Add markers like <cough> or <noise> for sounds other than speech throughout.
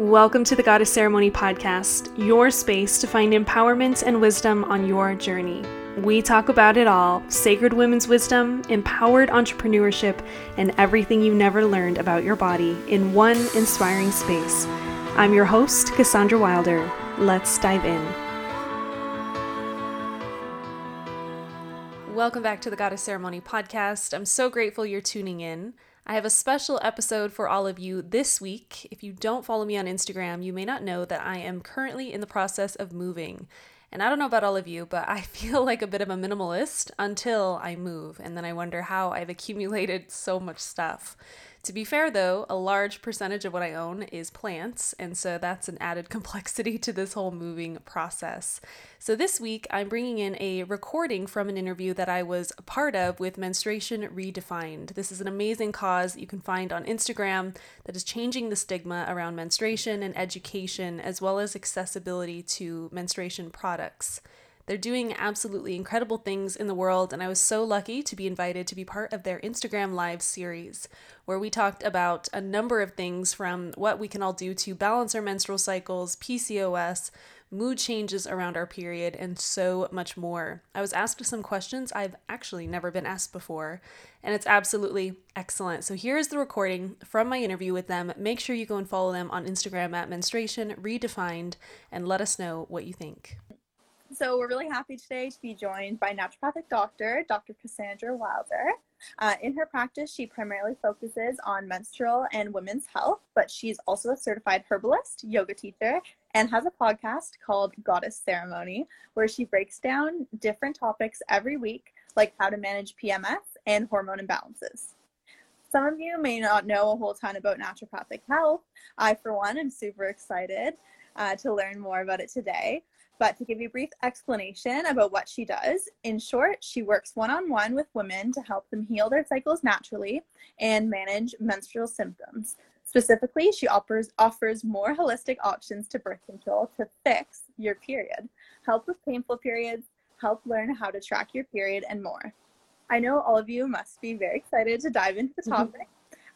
Welcome to the Goddess Ceremony podcast, your space to find empowerment and wisdom on your journey. We talk about it all sacred women's wisdom, empowered entrepreneurship, and everything you never learned about your body in one inspiring space. I'm your host, Cassandra Wilder. Let's dive in. Welcome back to the Goddess Ceremony podcast. I'm so grateful you're tuning in. I have a special episode for all of you this week. If you don't follow me on Instagram, you may not know that I am currently in the process of moving. And I don't know about all of you, but I <laughs> feel like a bit of a minimalist until I move. And then I wonder how I've accumulated so much stuff. To be fair, though, a large percentage of what I own is plants, and so that's an added <laughs> complexity to this whole moving process. So this week, I'm bringing in a recording from an interview that I was a part of with Menstruation Redefined. This is an amazing cause you can find on Instagram that is changing the stigma around menstruation and education, as well as accessibility to menstruation products. They're doing absolutely incredible things in the world, and I was so lucky to be invited to be part of their Instagram Live series, where we talked about a number of things from what we can all do to balance our menstrual cycles, PCOS, mood changes around our period, and so much more. I was asked some questions I've actually never been asked before, and it's absolutely excellent. So here's the recording from my interview with them. Make sure you go and follow them on Instagram at menstruation redefined and let us know what you think. So we're really happy today to be joined by naturopathic doctor, Dr. Cassandra Wilder. Uh, in her practice, she primarily focuses on menstrual and women's health, but she's also a certified herbalist, yoga teacher, and has a podcast called Goddess Ceremony, where she breaks down different topics every week, like how to manage PMS and hormone imbalances. Some of you may not know a whole ton about naturopathic health. I, for one, am super excited uh, to learn more about it today. But to give you a brief explanation about what she does, in short, she works one on one with women to help them heal their cycles naturally and manage menstrual symptoms. Specifically, she offers, offers more holistic options to birth control to fix your period, help with painful periods, help learn how to track your period, and more. I know all of you must be very excited to dive into the mm-hmm.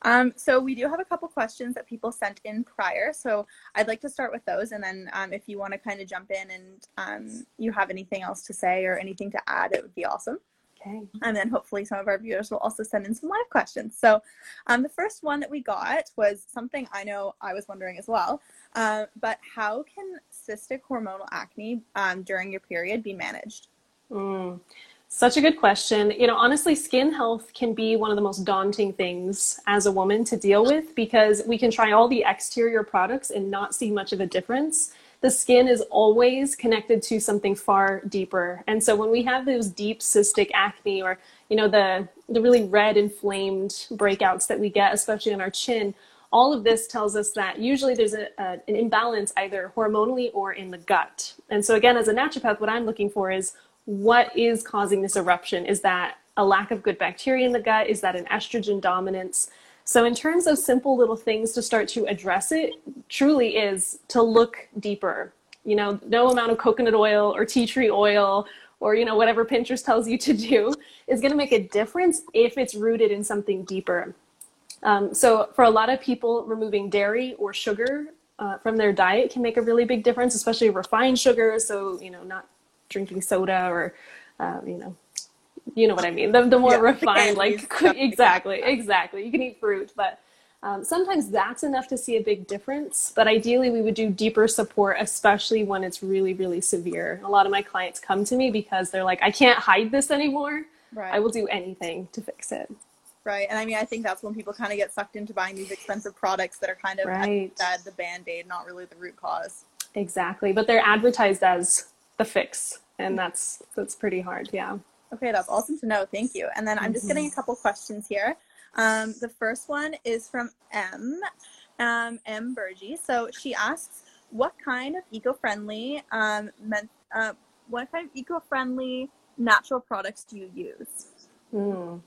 Um, so we do have a couple questions that people sent in prior. So I'd like to start with those, and then um, if you want to kind of jump in and um, you have anything else to say or anything to add, it would be awesome. Okay. And then hopefully some of our viewers will also send in some live questions. So um, the first one that we got was something I know I was wondering as well. Uh, but how can cystic hormonal acne um, during your period be managed? Mm. Such a good question. You know, honestly, skin health can be one of the most daunting things as a woman to deal with because we can try all the exterior products and not see much of a difference. The skin is always connected to something far deeper. And so when we have those deep cystic acne or, you know, the the really red inflamed breakouts that we get, especially on our chin, all of this tells us that usually there's a, a, an imbalance either hormonally or in the gut. And so again, as a naturopath, what I'm looking for is what is causing this eruption? Is that a lack of good bacteria in the gut? Is that an estrogen dominance? So, in terms of simple little things to start to address it, truly is to look deeper. You know, no amount of coconut oil or tea tree oil or, you know, whatever Pinterest tells you to <laughs> do is going to make a difference if it's rooted in something deeper. Um, so, for a lot of people, removing dairy or sugar uh, from their diet can make a really big difference, especially refined sugar. So, you know, not drinking soda or, uh, you know, you know what I mean. The, the more yeah, refined, like <laughs> exactly, exactly. You can eat fruit, but um, sometimes that's enough to see a big difference. But ideally, we would do deeper support, especially when it's really, really severe. A lot of my clients come to me because they're like, I can't hide this anymore. Right. I will do anything to fix it. Right. And I mean, I think that's when people kind of get sucked into buying these expensive products that are kind of right. the band aid, not really the root cause. Exactly. But they're advertised as the fix and that's that's pretty hard yeah okay that's awesome to know thank you and then i'm just getting a mm-hmm. couple questions here um, the first one is from m um, m Burgie. so she asks what kind of eco-friendly um, men- uh, what kind of eco-friendly natural products do you use mm.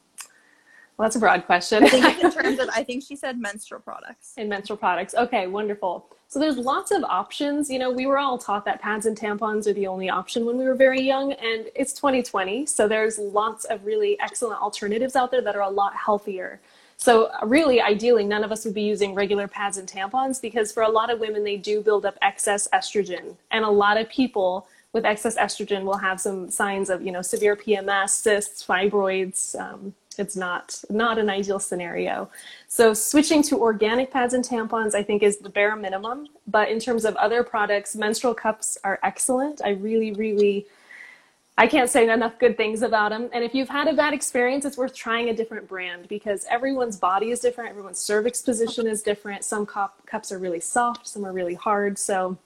Well, that's a broad question. I think in <laughs> terms of, I think she said menstrual products. In menstrual products. Okay, wonderful. So there's lots of options. You know, we were all taught that pads and tampons are the only option when we were very young, and it's 2020. So there's lots of really excellent alternatives out there that are a lot healthier. So, really, ideally, none of us would be using regular pads and tampons because for a lot of women, they do build up excess estrogen. And a lot of people with excess estrogen will have some signs of, you know, severe PMS, cysts, fibroids. Um, it's not not an ideal scenario. So switching to organic pads and tampons, I think, is the bare minimum. But in terms of other products, menstrual cups are excellent. I really, really I can't say enough good things about them. And if you've had a bad experience, it's worth trying a different brand because everyone's body is different, everyone's cervix position is different. Some cup, cups are really soft, some are really hard. So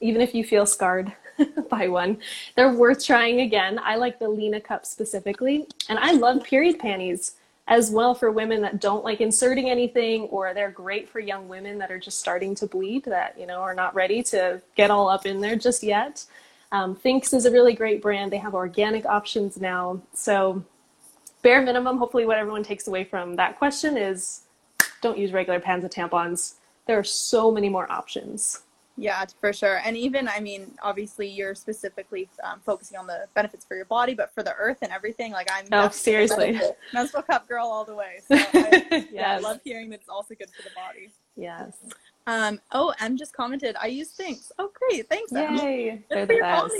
even if you feel scarred <laughs> by one, they're worth trying again. I like the Lena cup specifically, and I love period panties as well for women that don't like inserting anything or they're great for young women that are just starting to bleed that you know are not ready to get all up in there just yet um, Thinx is a really great brand. They have organic options now. So, bare minimum, hopefully, what everyone takes away from that question is don't use regular pads of tampons. There are so many more options. Yeah, for sure. And even, I mean, obviously, you're specifically um, focusing on the benefits for your body, but for the earth and everything, like I'm. Oh, seriously. <laughs> Menstrual cup girl all the way. So <laughs> I, yes. yeah, I love hearing that it's also good for the body. Yes. Um, oh, M just commented, I use Thinx. Oh, great. Thanks, M. Yay. They're the best.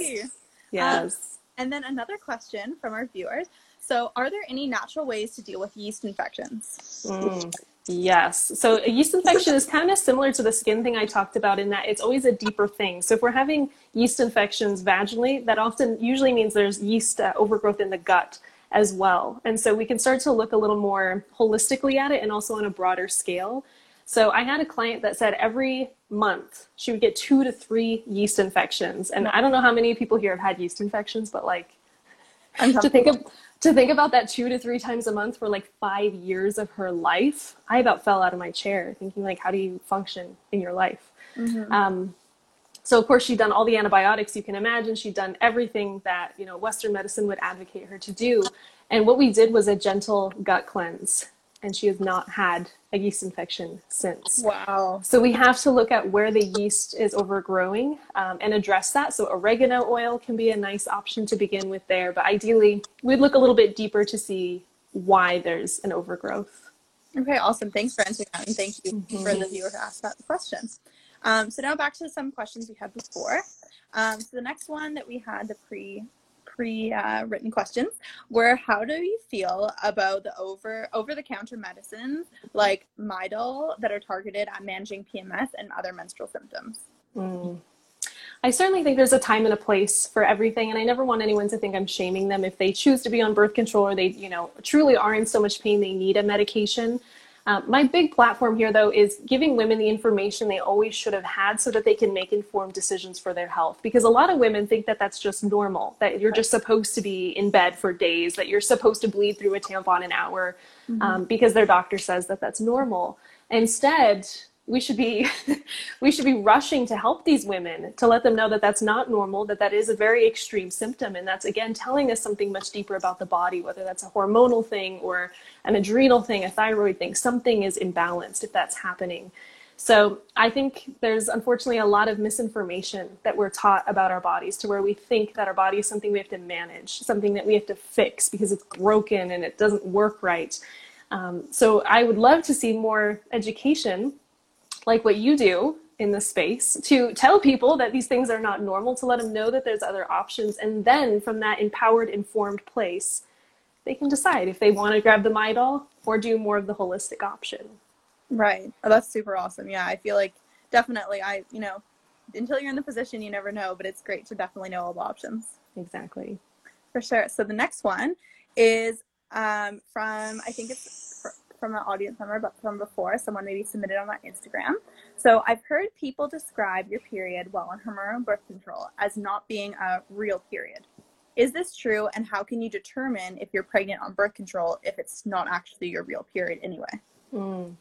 Yes. Um, and then another question from our viewers. So, are there any natural ways to deal with yeast infections? Mm, yes. So, a yeast infection is kind of similar to the skin thing I talked about in that it's always a deeper thing. So, if we're having yeast infections vaginally, that often usually means there's yeast uh, overgrowth in the gut as well. And so, we can start to look a little more holistically at it and also on a broader scale. So I had a client that said every month she would get two to three yeast infections. And I don't know how many people here have had yeast infections, but like to think of to think about that two to three times a month for like five years of her life, I about fell out of my chair thinking like, how do you function in your life? Mm-hmm. Um, so of course she'd done all the antibiotics you can imagine. She'd done everything that you know Western medicine would advocate her to do. And what we did was a gentle gut cleanse and she has not had a yeast infection since. Wow. So we have to look at where the yeast is overgrowing um, and address that. So oregano oil can be a nice option to begin with there, but ideally we'd look a little bit deeper to see why there's an overgrowth. Okay, awesome. Thanks for answering that, and thank you mm-hmm. for the viewer who asked that question. Um, so now back to some questions we had before. Um, so the next one that we had the pre pre-written uh, questions were how do you feel about the over over-the-counter medicines like Midol that are targeted at managing PMS and other menstrual symptoms? Mm. I certainly think there's a time and a place for everything, and I never want anyone to think I'm shaming them if they choose to be on birth control or they, you know, truly are in so much pain they need a medication. Um, my big platform here, though, is giving women the information they always should have had so that they can make informed decisions for their health. Because a lot of women think that that's just normal, that you're just supposed to be in bed for days, that you're supposed to bleed through a tampon an hour mm-hmm. um, because their doctor says that that's normal. Instead, we should be <laughs> we should be rushing to help these women to let them know that that's not normal that that is a very extreme symptom. And that's again telling us something much deeper about the body whether that's a hormonal thing or an adrenal thing a thyroid thing something is imbalanced if that's happening. So i think there's unfortunately a lot of misinformation that we're taught about our bodies to where we think that our body is something we have to manage something that we have to fix because it's broken and it doesn't work right. Um, so i would love to see more education like what you do in the space to tell people that these things are not normal, to let them know that there's other options. And then from that empowered, informed place, they can decide if they want to grab the Midol or do more of the holistic option. Right. Oh, that's super awesome. Yeah, I feel like definitely I, you know, until you're in the position, you never know, but it's great to definitely know all the options. Exactly. For sure. So the next one is um, from, I think it's from an audience member, but from before, someone maybe submitted on my Instagram. So I've heard people describe your period while on hormonal birth control as not being a real period. Is this true? And how can you determine if you're pregnant on birth control if it's not actually your real period anyway? Mm.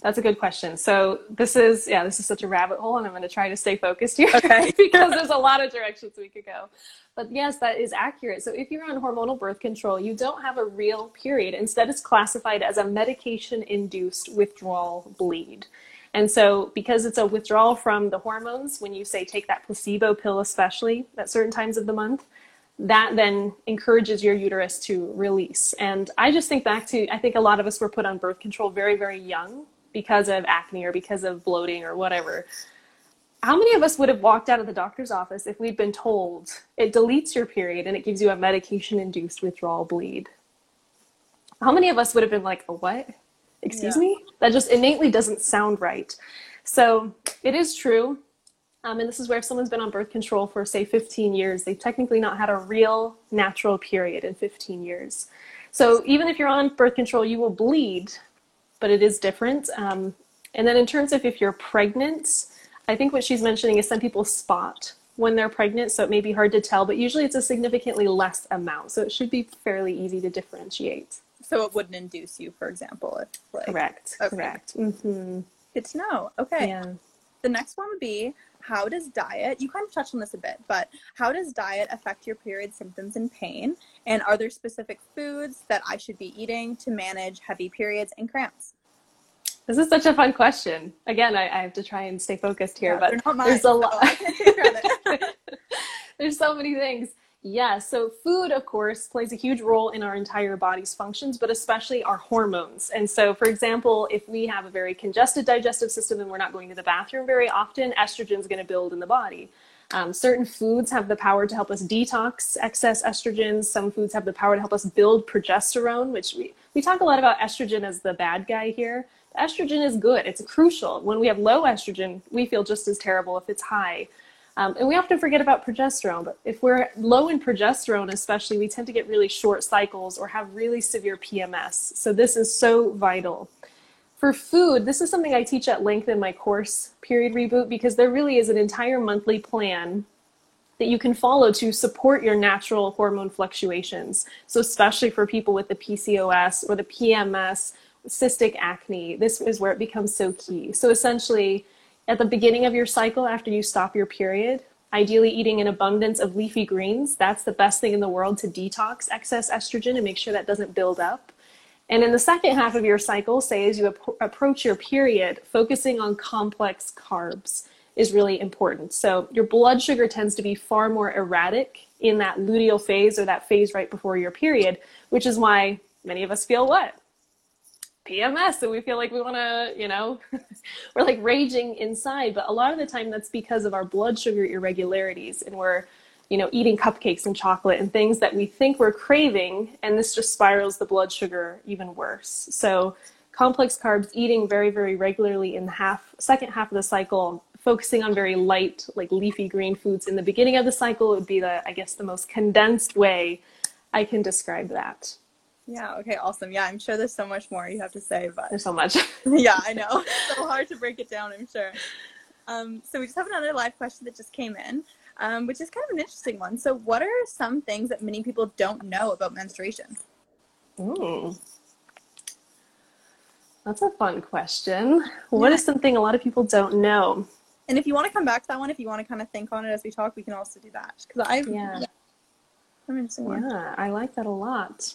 That's a good question. So this is yeah, this is such a rabbit hole, and I'm going to try to stay focused here okay. <laughs> because there's a lot of directions we could go. But yes, that is accurate. So if you're on hormonal birth control, you don't have a real period. Instead, it's classified as a medication-induced withdrawal bleed. And so, because it's a withdrawal from the hormones, when you say take that placebo pill, especially at certain times of the month, that then encourages your uterus to release. And I just think back to, I think a lot of us were put on birth control very, very young because of acne or because of bloating or whatever. How many of us would have walked out of the doctor's office if we'd been told it deletes your period and it gives you a medication induced withdrawal bleed? How many of us would have been like, a what? Excuse yeah. me? That just innately doesn't sound right. So it is true. Um, and this is where if someone's been on birth control for, say, 15 years, they've technically not had a real natural period in 15 years. So even if you're on birth control, you will bleed, but it is different. Um, and then in terms of if you're pregnant, I think what she's mentioning is some people spot when they're pregnant, so it may be hard to tell, but usually it's a significantly less amount. So it should be fairly easy to differentiate. So it wouldn't induce you, for example, if like correct, okay. correct. Mm-hmm. Good to know. Okay. Yeah. The next one would be how does diet, you kind of touched on this a bit, but how does diet affect your period symptoms and pain? And are there specific foods that I should be eating to manage heavy periods and cramps? This is such a fun question. Again, I, I have to try and stay focused here, yeah, but there's a lot. <laughs> <laughs> there's so many things. Yeah, so food, of course, plays a huge role in our entire body's functions, but especially our hormones. And so, for example, if we have a very congested digestive system and we're not going to the bathroom very often, estrogen is going to build in the body. Um, certain foods have the power to help us detox excess estrogens. Some foods have the power to help us build progesterone, which we, we talk a lot about estrogen as the bad guy here. Estrogen is good, it's crucial. When we have low estrogen, we feel just as terrible if it's high. Um, and we often forget about progesterone, but if we're low in progesterone, especially, we tend to get really short cycles or have really severe PMS. So this is so vital. For food, this is something I teach at length in my course, Period Reboot, because there really is an entire monthly plan that you can follow to support your natural hormone fluctuations. So especially for people with the PCOS or the PMS, cystic acne, this is where it becomes so key. So essentially, at the beginning of your cycle, after you stop your period, ideally eating an abundance of leafy greens. That's the best thing in the world to detox excess estrogen and make sure that doesn't build up. And in the second half of your cycle, say as you ap- approach your period, focusing on complex carbs is really important. So your blood sugar tends to be far more erratic in that luteal phase or that phase right before your period, which is why many of us feel what? PMS and we feel like we want to, you know, <laughs> we're like raging inside. But a lot of the time that's because of our blood sugar irregularities and we're, you know, eating cupcakes and chocolate and things that we think we're craving. And this just spirals the blood sugar even worse. So complex carbs, eating very, very regularly in the half, second half of the cycle, focusing on very light, like leafy green foods in the beginning of the cycle would be the, I guess, the most condensed way I can describe that. Yeah, okay, awesome. Yeah, I'm sure there's so much more you have to say, but there's so much. <laughs> yeah, I know. It's so hard to break it down, I'm sure. Um, so we just have another live question that just came in, um, which is kind of an interesting one. So what are some things that many people don't know about menstruation? Ooh. That's a fun question. What yeah. is something a lot of people don't know? And if you want to come back to that one, if you want to kind of think on it as we talk, we can also do that. Because I, yeah, yeah, yeah I like that a lot.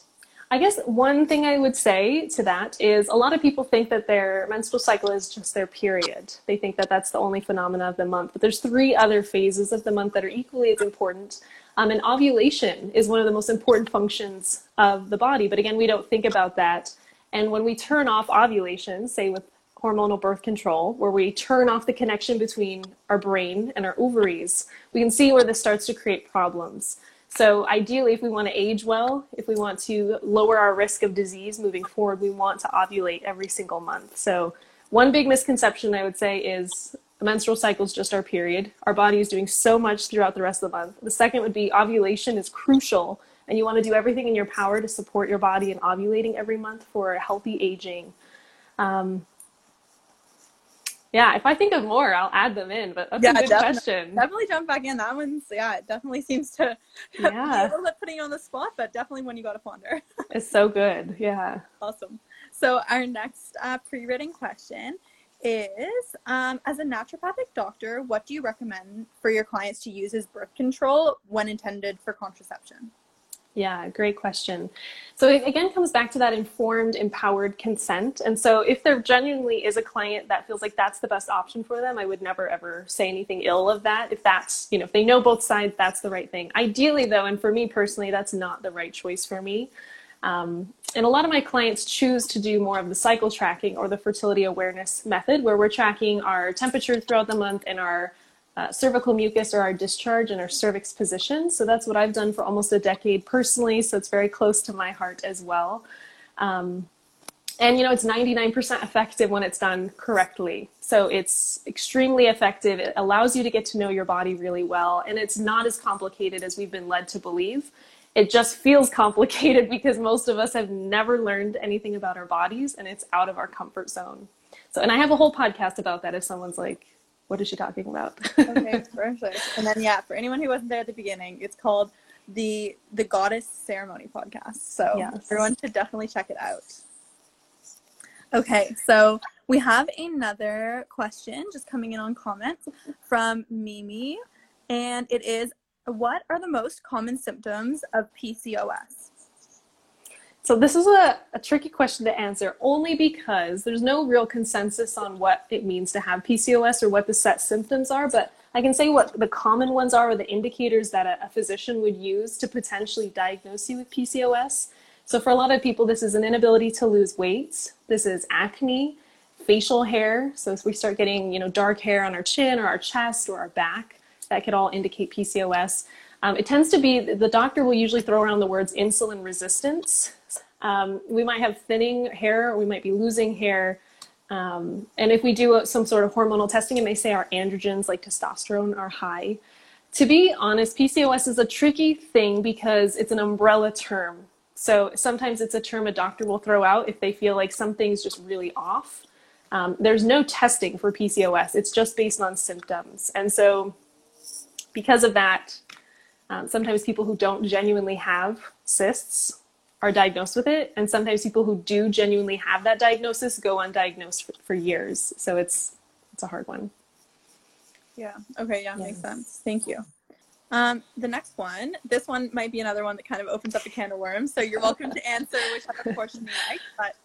I guess one thing I would say to that is a lot of people think that their menstrual cycle is just their period. They think that that's the only phenomena of the month, but there's three other phases of the month that are equally as important. Um, and ovulation is one of the most important functions of the body, but again, we don't think about that. And when we turn off ovulation, say with hormonal birth control, where we turn off the connection between our brain and our ovaries, we can see where this starts to create problems. So ideally, if we want to age well, if we want to lower our risk of disease moving forward, we want to ovulate every single month. So one big misconception I would say is the menstrual cycle is just our period. Our body is doing so much throughout the rest of the month. The second would be ovulation is crucial, and you want to do everything in your power to support your body in ovulating every month for healthy aging. Um, yeah, if I think of more, I'll add them in. But that's yeah, a good definitely, question. Definitely jump back in. That one's yeah, it definitely seems to <laughs> yeah. be a little bit putting you on the spot, but definitely one you got to ponder. <laughs> it's so good. Yeah. Awesome. So our next uh, pre-written question is um, as a naturopathic doctor, what do you recommend for your clients to use as birth control when intended for contraception? Yeah, great question. So it again comes back to that informed, empowered consent. And so if there genuinely is a client that feels like that's the best option for them, I would never ever say anything ill of that. If that's, you know, if they know both sides, that's the right thing. Ideally though, and for me personally, that's not the right choice for me. Um, and a lot of my clients choose to do more of the cycle tracking or the fertility awareness method where we're tracking our temperature throughout the month and our uh, cervical mucus or our discharge and our cervix position. So that's what I've done for almost a decade personally. So it's very close to my heart as well. Um, and you know, it's 99% effective when it's done correctly. So it's extremely effective. It allows you to get to know your body really well. And it's not as complicated as we've been led to believe. It just feels <laughs> complicated because most of us have never learned anything about our bodies and it's out of our comfort zone. So, and I have a whole podcast about that if someone's like, what is she talking about? okay, <laughs> perfect. And then yeah, for anyone who wasn't there at the beginning, it's called the the Goddess Ceremony podcast. So yes. everyone should definitely check it out. Okay, so we have another question just coming in on comments from Mimi, and it is what are the most common symptoms of PCOS? So this is a, a, tricky question to answer only because there's no real consensus on what it means to have PCOS or what the set symptoms are, but I can say what the common ones are or the indicators that a, a physician would use to potentially diagnose you with PCOS. So for a lot of people, this is an inability to lose weight. This is acne, facial hair. So if we start getting, you know, dark hair on our chin or our chest or our back, that could all indicate PCOS. Um, it tends to be, the doctor will usually throw around the words insulin resistance. Um, we might have thinning hair, or we might be losing hair. Um, and if we do some sort of hormonal testing, it may say our androgens, like testosterone, are high. To be honest, PCOS is a tricky thing because it's an umbrella term. So sometimes it's a term a doctor will throw out if they feel like something's just really off. Um, there's no testing for PCOS, it's just based on symptoms. And so, because of that, um, sometimes people who don't genuinely have cysts are diagnosed with it, and sometimes people who do genuinely have that diagnosis go undiagnosed for, for years. So it's it's a hard one. Yeah. Okay. Yeah, yes. makes sense. Thank you. Um, the next one, this one might be another one that kind of opens up a can of worms. So you're welcome to answer whichever portion you like. But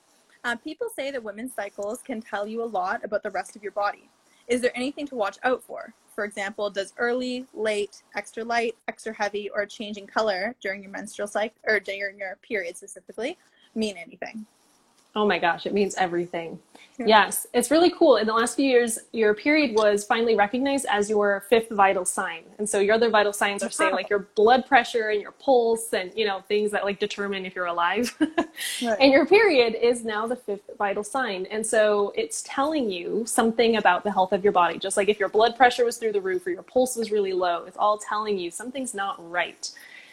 uh, people say that women's cycles can tell you a lot about the rest of your body. Is there anything to watch out for? For example, does early, late, extra light, extra heavy, or changing color during your menstrual cycle or during your period specifically mean anything? Oh my gosh, it means everything. Yeah. Yes, it's really cool. In the last few years, your period was finally recognized as your fifth vital sign. And so your other vital signs are say like your blood pressure and your pulse and you know things that like determine if you're alive. <laughs> right. And your period is now the fifth vital sign. And so it's telling you something about the health of your body. Just like if your blood pressure was through the roof or your pulse was really low, it's all telling you something's not right.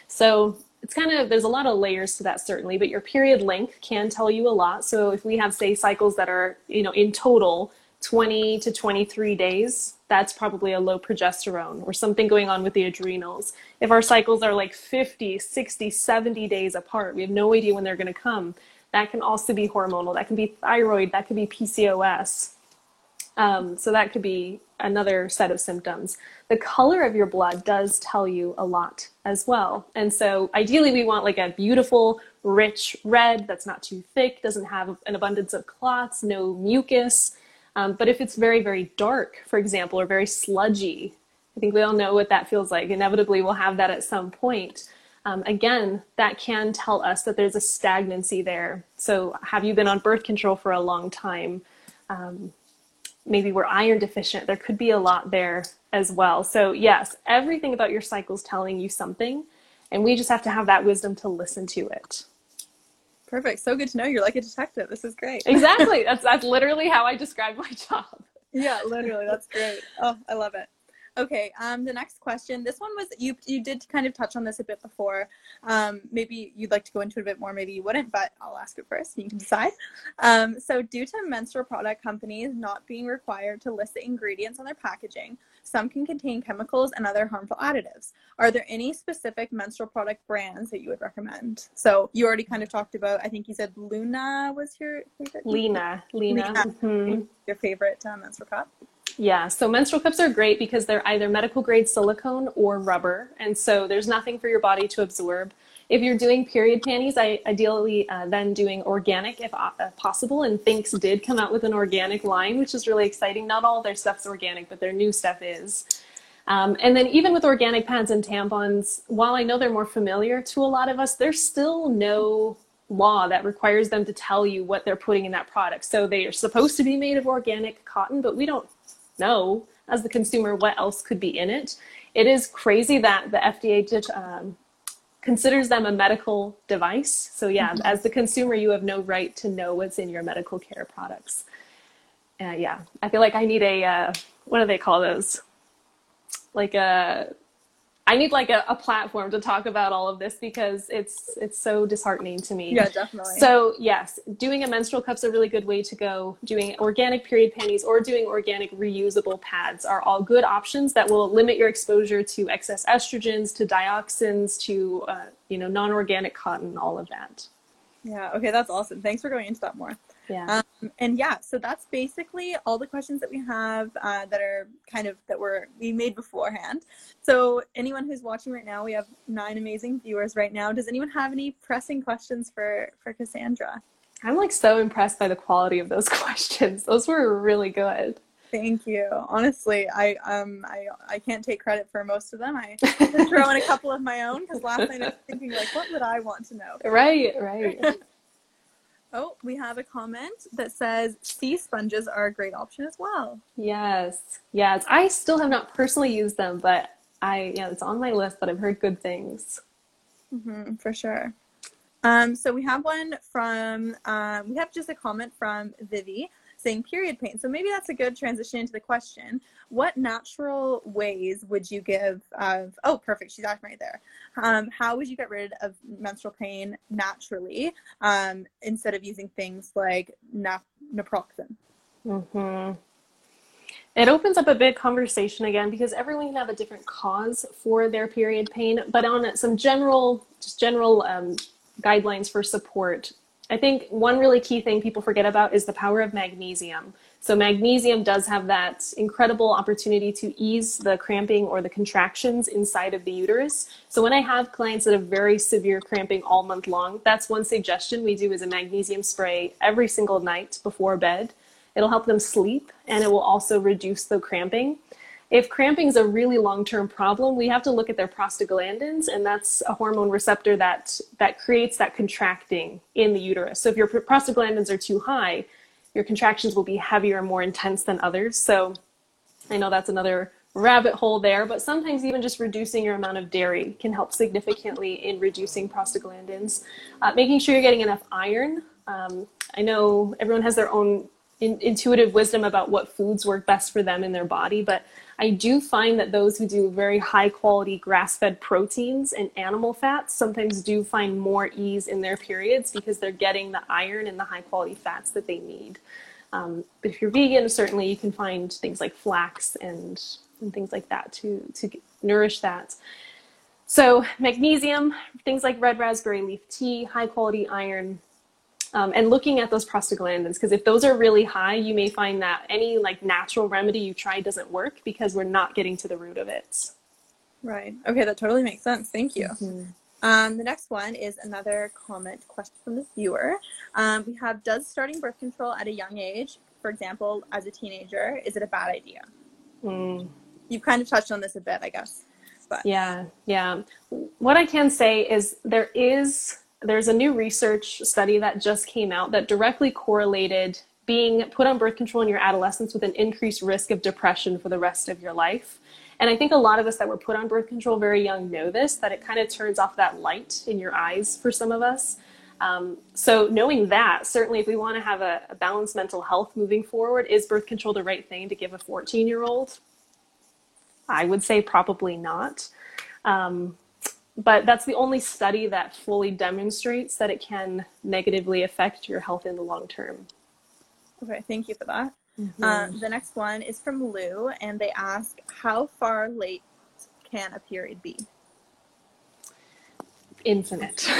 So it's kind of there's a lot of layers to that certainly but your period length can tell you a lot. So if we have say cycles that are you know in total 20 to 23 days that's probably a low progesterone or something going on with the adrenals. If our cycles are like 50 60 70 days apart we have no idea when they're going to come that can also be hormonal that can be thyroid that could be pcos um, so that could be another set of symptoms. The color of your blood does tell you a lot as well. And so ideally we want like a beautiful, rich red that's not too thick, doesn't have an abundance of clots, no mucus. Um, but if it's very, very dark, for example, or very sludgy, I think we all know what that feels like. Inevitably, we'll have that at some point. Um, again, that can tell us that there's a stagnancy there. So, have you been on birth control for a long time? Um, maybe we're iron deficient. There could be a lot there as well. So, yes, everything about your cycle is telling you something, and we just have to have that wisdom to listen to it. Perfect. So good to know you're like a detective. This is great. <laughs> exactly. That's that's literally how I describe my <laughs> job. Yeah, literally. That's great. Oh, I love it. Okay, um, the next question. This one was you. You did kind of touch on this a bit before. Um, maybe you'd like to go into it a bit more. Maybe you wouldn't, but I'll ask it first. You can decide. Um, so, due to menstrual product companies not being required to list the ingredients on their packaging, some can contain chemicals and other harmful additives. Are there any specific menstrual product brands that you would recommend? So, you already kind of talked about. I think you said Luna was your favorite. Lena. Lena. Lena. Mm-hmm. Your favorite uh, menstrual cup. Yeah, so menstrual cups are great because they're either medical grade silicone or rubber. And so there's nothing for your body to absorb. If you're doing period panties, I ideally uh, then doing organic if uh, possible. And Thinx did come out with an organic line, which is really exciting. Not all their stuff's organic, but their new stuff is. Um, and then even with organic pads and tampons, while I know they're more familiar to a lot of us, there's still no law that requires them to tell you what they're putting in that product. So they are supposed to be made of organic cotton, but we don't know as the consumer what else could be in it. It is crazy that the FDA did, um, considers them a medical device. So yeah, mm-hmm. as the consumer, you have no right to know what's in your medical care products. Uh, yeah, I feel like I need a uh, what do they call those? like a I need like a, a, platform to talk about all of this because it's it's so disheartening to me. Yeah, definitely. So yes, doing a menstrual cup's a really good way to go. Doing organic period panties or doing organic reusable pads are all good options that will limit your exposure to excess estrogens, to dioxins, to uh, you know non-organic cotton, all of that. Yeah. Okay, that's awesome. Thanks for going into that more. Yeah. Um, and yeah, so that's basically all the questions that we have uh, that are kind of that were we made beforehand. So anyone who's watching right now, we have nine amazing viewers right now. Does anyone have any pressing questions for for Cassandra? I'm like so impressed by the quality of those <laughs> questions. Those were really good. Thank you. Honestly, I um I I can't take credit for most of them. I <laughs> throw in a couple of my own because last night I was thinking like, what would I want to know? Right, right. <laughs> Oh, we have a comment that says sea sponges are a great option as well. Yes, yes. I still have not personally used them, but I yeah, it's on my list. But I've heard good things. Mm-hmm, for sure. Um, so we have one from um, we have just a comment from Vivi period pain. So maybe that's a good transition into the question. What natural ways would you give of, oh, perfect, she's acting right there. Um, how would you get rid of menstrual pain naturally um, instead of using things like nap- naproxen? Mm-hmm. It opens up a big conversation again because everyone can have a different cause for their period pain, but on some general, just general um, guidelines for support, I think one really key thing people forget about is the power of magnesium. So, magnesium does have that incredible opportunity to ease the cramping or the contractions inside of the uterus. So, when I have clients that have very severe cramping all month long, that's one suggestion we do is a magnesium spray every single night before bed. It'll help them sleep and it will also reduce the cramping. If cramping is a really long-term problem, we have to look at their prostaglandins, and that's a hormone receptor that that creates that contracting in the uterus. So if your prostaglandins are too high, your contractions will be heavier and more intense than others. So I know that's another rabbit hole there, but sometimes even just reducing your amount of dairy can help significantly in reducing prostaglandins. Uh, making sure you're getting enough iron. Um, I know everyone has their own in, intuitive wisdom about what foods work best for them in their body, but I do find that those who do very high quality grass fed proteins and animal fats sometimes do find more ease in their periods because they're getting the iron and the high quality fats that they need. Um, but if you're vegan, certainly you can find things like flax and, and things like that to, to nourish that. So, magnesium, things like red raspberry leaf tea, high quality iron, um, and looking at those prostaglandins because if those are really high you may find that any like natural remedy you try doesn't work because we're not getting to the root of it. Right. Okay that totally makes sense. Thank you. Mm-hmm. um, the next one is another comment question from the viewer. Um, we have does starting birth control at a young age for example as a teenager is it a bad idea? Mm. you've kind of touched on this a bit i guess but yeah yeah. What i can say is there is there's a new research study that just came out that directly correlated being put on birth control in your adolescence with an increased risk of depression for the rest of your life. And I think a lot of us that were put on birth control very young know this, that it kind of turns off that light in your eyes for some of us. Um, so knowing that, certainly if we want to have a, a, balanced mental health moving forward, is birth control the right thing to give a 14 year old? I would say probably not. Um, but that's the only study that fully demonstrates that it can negatively affect your health in the long term. Okay, thank you for that. Mm-hmm. Uh, the next one is from Lou, and they ask, How far late can a period be? Infinite.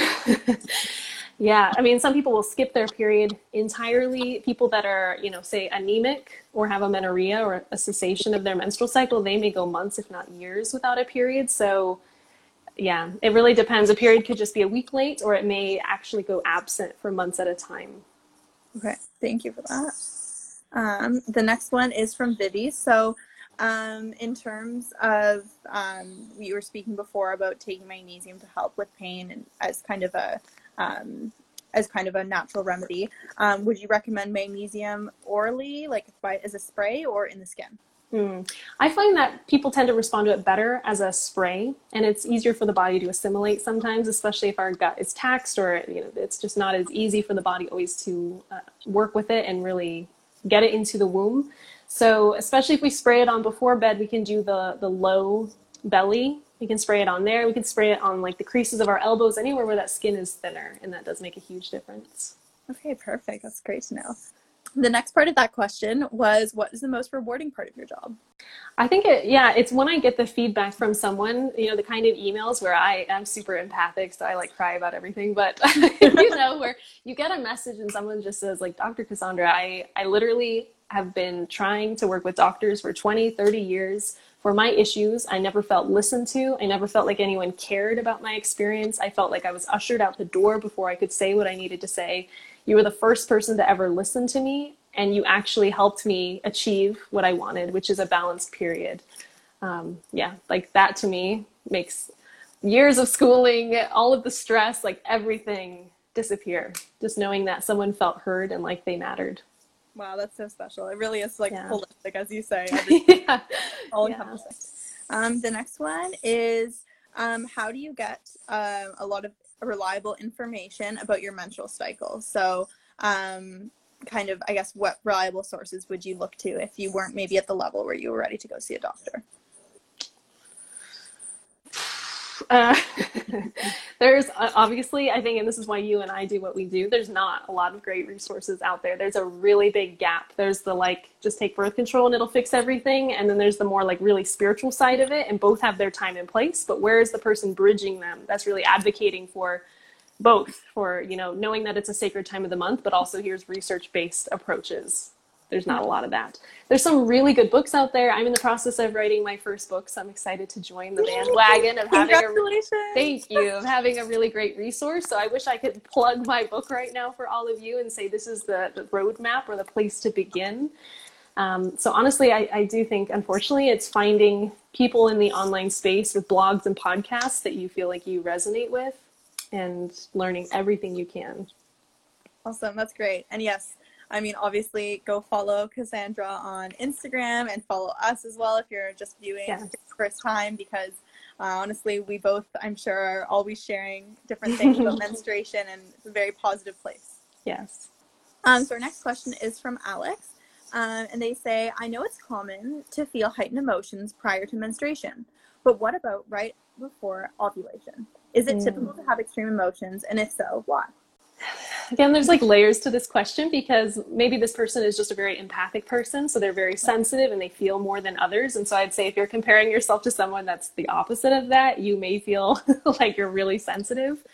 <laughs> yeah, I mean, some people will skip their period entirely. People that are, you know, say anemic or have amenorrhea or a cessation of their menstrual cycle, they may go months, if not years, without a period. So, yeah, it really depends. A period could just be a week late, or it may actually go absent for months at a time. Okay, thank you for that. Um, the next one is from Vivi. So, um, in terms of, um, we were speaking before about taking magnesium to help with pain and as kind of a, um, as kind of a natural remedy. Um, would you recommend magnesium orally, like by as a spray, or in the skin? Mm. I find that people tend to respond to it better as a spray, and it's easier for the body to assimilate sometimes, especially if our gut is taxed or you know it's just not as easy for the body always to uh, work with it and really get it into the womb. So especially if we spray it on before bed, we can do the the low belly. We can spray it on there. We can spray it on like the creases of our elbows, anywhere where that skin is thinner, and that does make a huge difference. Okay, perfect. That's great to know. The next part of that question was what is the most rewarding part of your job? I think it, yeah, it's when I get the feedback from someone, you know, the kind of emails where I am super empathic, so I like cry about everything, but <laughs> you know, where you get a message and someone just says like, Dr. Cassandra, I, I literally have been trying to work with doctors for 20, 30 years for my issues. I never felt listened to. I never felt like anyone cared about my experience. I felt like I was ushered out the door before I could say what I needed to say. You were the first person to ever listen to me, and you actually helped me achieve what I wanted, which is a balanced period. Um, yeah, like that to me makes years of schooling, all of the stress, like everything disappear. Just knowing that someone felt heard and like they mattered. Wow, that's so special. It really is like Yeah. holistic, as you say. <laughs> yeah. all Yeah. encompassing. Um, the next one is um, how do you get um, a lot of reliable information about your menstrual cycle? So, um, kind of, I guess, what reliable sources would you look to if you weren't maybe at the level where you were ready to go see a doctor? Uh, <laughs> <laughs> there's obviously, I think, and this is why you and I do what we do, there's not a lot of great resources out there. There's a really big gap. There's the like, just take birth control and it'll fix everything. And then there's the more like really spiritual side of it, and both have their time and place. But where is the person bridging them? That's really advocating for both, for, you know, knowing that it's a sacred time of the month, but also here's research based approaches. There's not a lot of that. There's some really good books out there. I'm in the process of writing my first book, so I'm excited to join the bandwagon of having a Congratulations! Thank you. Of having a really great resource. So I wish I could plug my book right now for all of you and say this is the, the roadmap or the place to begin. Um, so honestly, I, I do think, unfortunately, it's finding people in the online space with blogs and podcasts that you feel like you resonate with and learning everything you can. Awesome, that's great. And yes, I mean, obviously, go follow Cassandra on Instagram and follow us as well if you're just viewing Yes. for the first time because uh, honestly, we both, I'm sure, are always sharing different things about <laughs> menstruation and it's a very positive place. Yes. Um, so our next question is from Alex. Um, and they say, I know it's common to feel heightened emotions prior to menstruation, but what about right before ovulation? Is it Mm. typical to have extreme emotions? And if so, why? Again, there's like layers to this question because maybe this person is just a very empathic person. So they're very sensitive and they feel more than others. And so I'd say if you're comparing yourself to someone that's the opposite of that, you may feel <laughs> like you're really sensitive.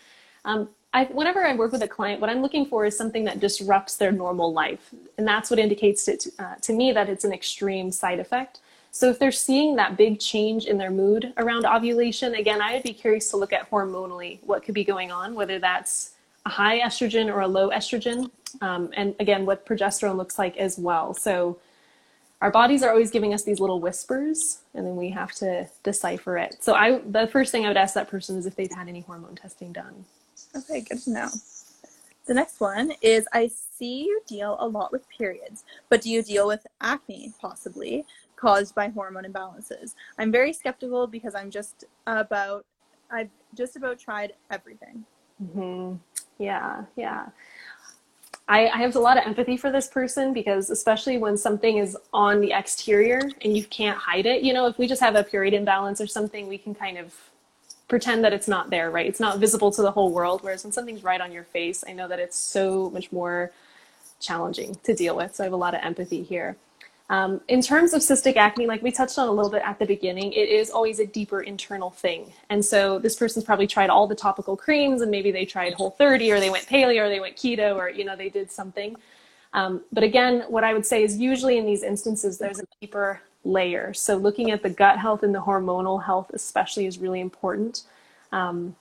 Um, I, whenever I work with a client, what I'm looking for is something that disrupts their normal life. And that's what indicates to, uh, to me that it's an extreme side effect. So if they're seeing that big change in their mood around ovulation, again, I would be curious to look at hormonally what could be going on, whether that's a high estrogen or a low estrogen, um, and again, what progesterone looks like as well. So our bodies are always giving us these little whispers, and then we have to decipher it. So I, the first thing I would ask that person is if they've had any hormone testing done. Okay, good to know. The next one is I see you deal a lot with periods, but do you deal with acne possibly caused by hormone imbalances? I'm very skeptical because I'm just about I've just about tried everything. Hmm Yeah, yeah. I, I have a lot of empathy for this person because, especially when something is on the exterior and you can't hide it, you know, if we just have a period imbalance or something, we can kind of pretend that it's not there, right? It's not visible to the whole world. Whereas when something's right on your face, I know that it's so much more challenging to deal with. So I have a lot of empathy here. Um, in terms of cystic acne, like we touched on a little bit at the beginning, it is always a deeper internal thing. And so this person's probably tried all the topical creams and maybe they tried Whole 30 or they went paleo or they went keto or, you know, they did something. Um, but again, what I would say is usually in these instances, there's a deeper layer. So looking at the gut health and the hormonal health, especially, is really important. Um,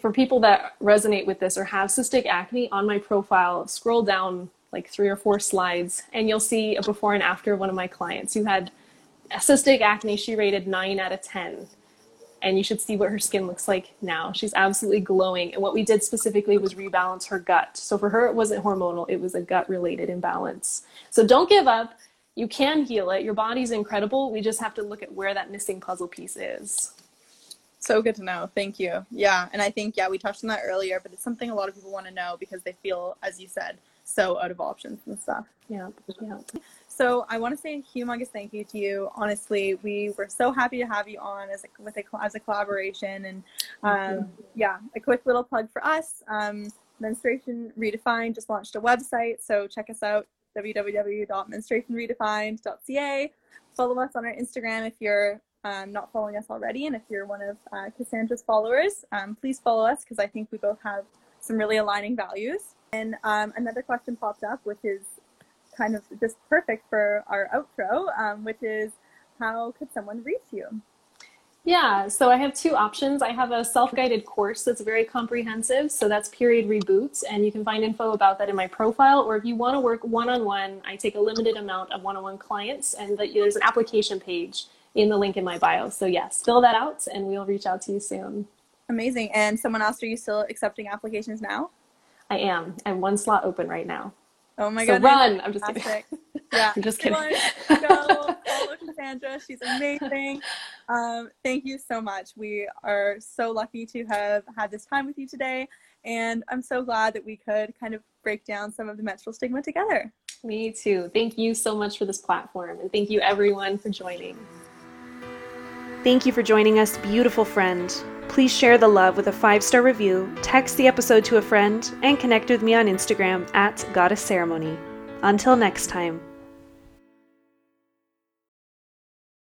for people that resonate with this or have cystic acne on my profile, scroll down like three or four slides and you'll see a before and after one of my clients who had cystic acne. She rated nine out of 10. And you should see what her skin looks like now. She's absolutely glowing. And what we did specifically was rebalance her gut. So for her, it wasn't hormonal, it was a gut related imbalance. So don't give up. You can heal it. Your body's incredible. We just have to look at where that missing puzzle piece is. So good to know. Thank you. Yeah. And I think, yeah, we touched on that earlier, but it's something a lot of people want to know because they feel, as you said, so out of options and stuff. Yeah. Yeah. So I want to say a humongous thank you to you. Honestly, we were so happy to have you on as a, with a, as a collaboration. And um, yeah, a quick little plug for us. Um, Menstruation Redefined just launched a website. So check us out, www.menstruationredefined.ca. Follow us on our Instagram if you're um, not following us already. And if you're one of uh, Cassandra's followers, um, please follow us because I think we both have some really aligning values. And um, another question popped up, which is kind of just perfect for our outro, um, which is how could someone reach you? Yeah, so I have two options. I have a self guided course that's very comprehensive. So that's Period Reboots, and you can find info about that in my profile. Or if you want to work one on one, I take a limited amount of one on one clients, and there's an application page in the link in my bio. So yes, fill that out and we'll reach out to you soon. Amazing. And someone asked, are you still accepting applications now? I am. I'm one slot open right now. Oh my so god. run. I'm just kidding. <laughs> Yeah. I'm just kidding. Go <laughs> follow Cassandra. She's amazing. Um, thank you so much. We are so lucky to have had this time with you today. And I'm so glad that we could kind of break down some of the menstrual stigma together. Me too. Thank you so much for this platform. And thank you everyone for joining. Thank you for joining us, beautiful friend. Please share the love with a five star review, text the episode to a friend, and connect with me on Instagram at Goddess Ceremony. Until next time.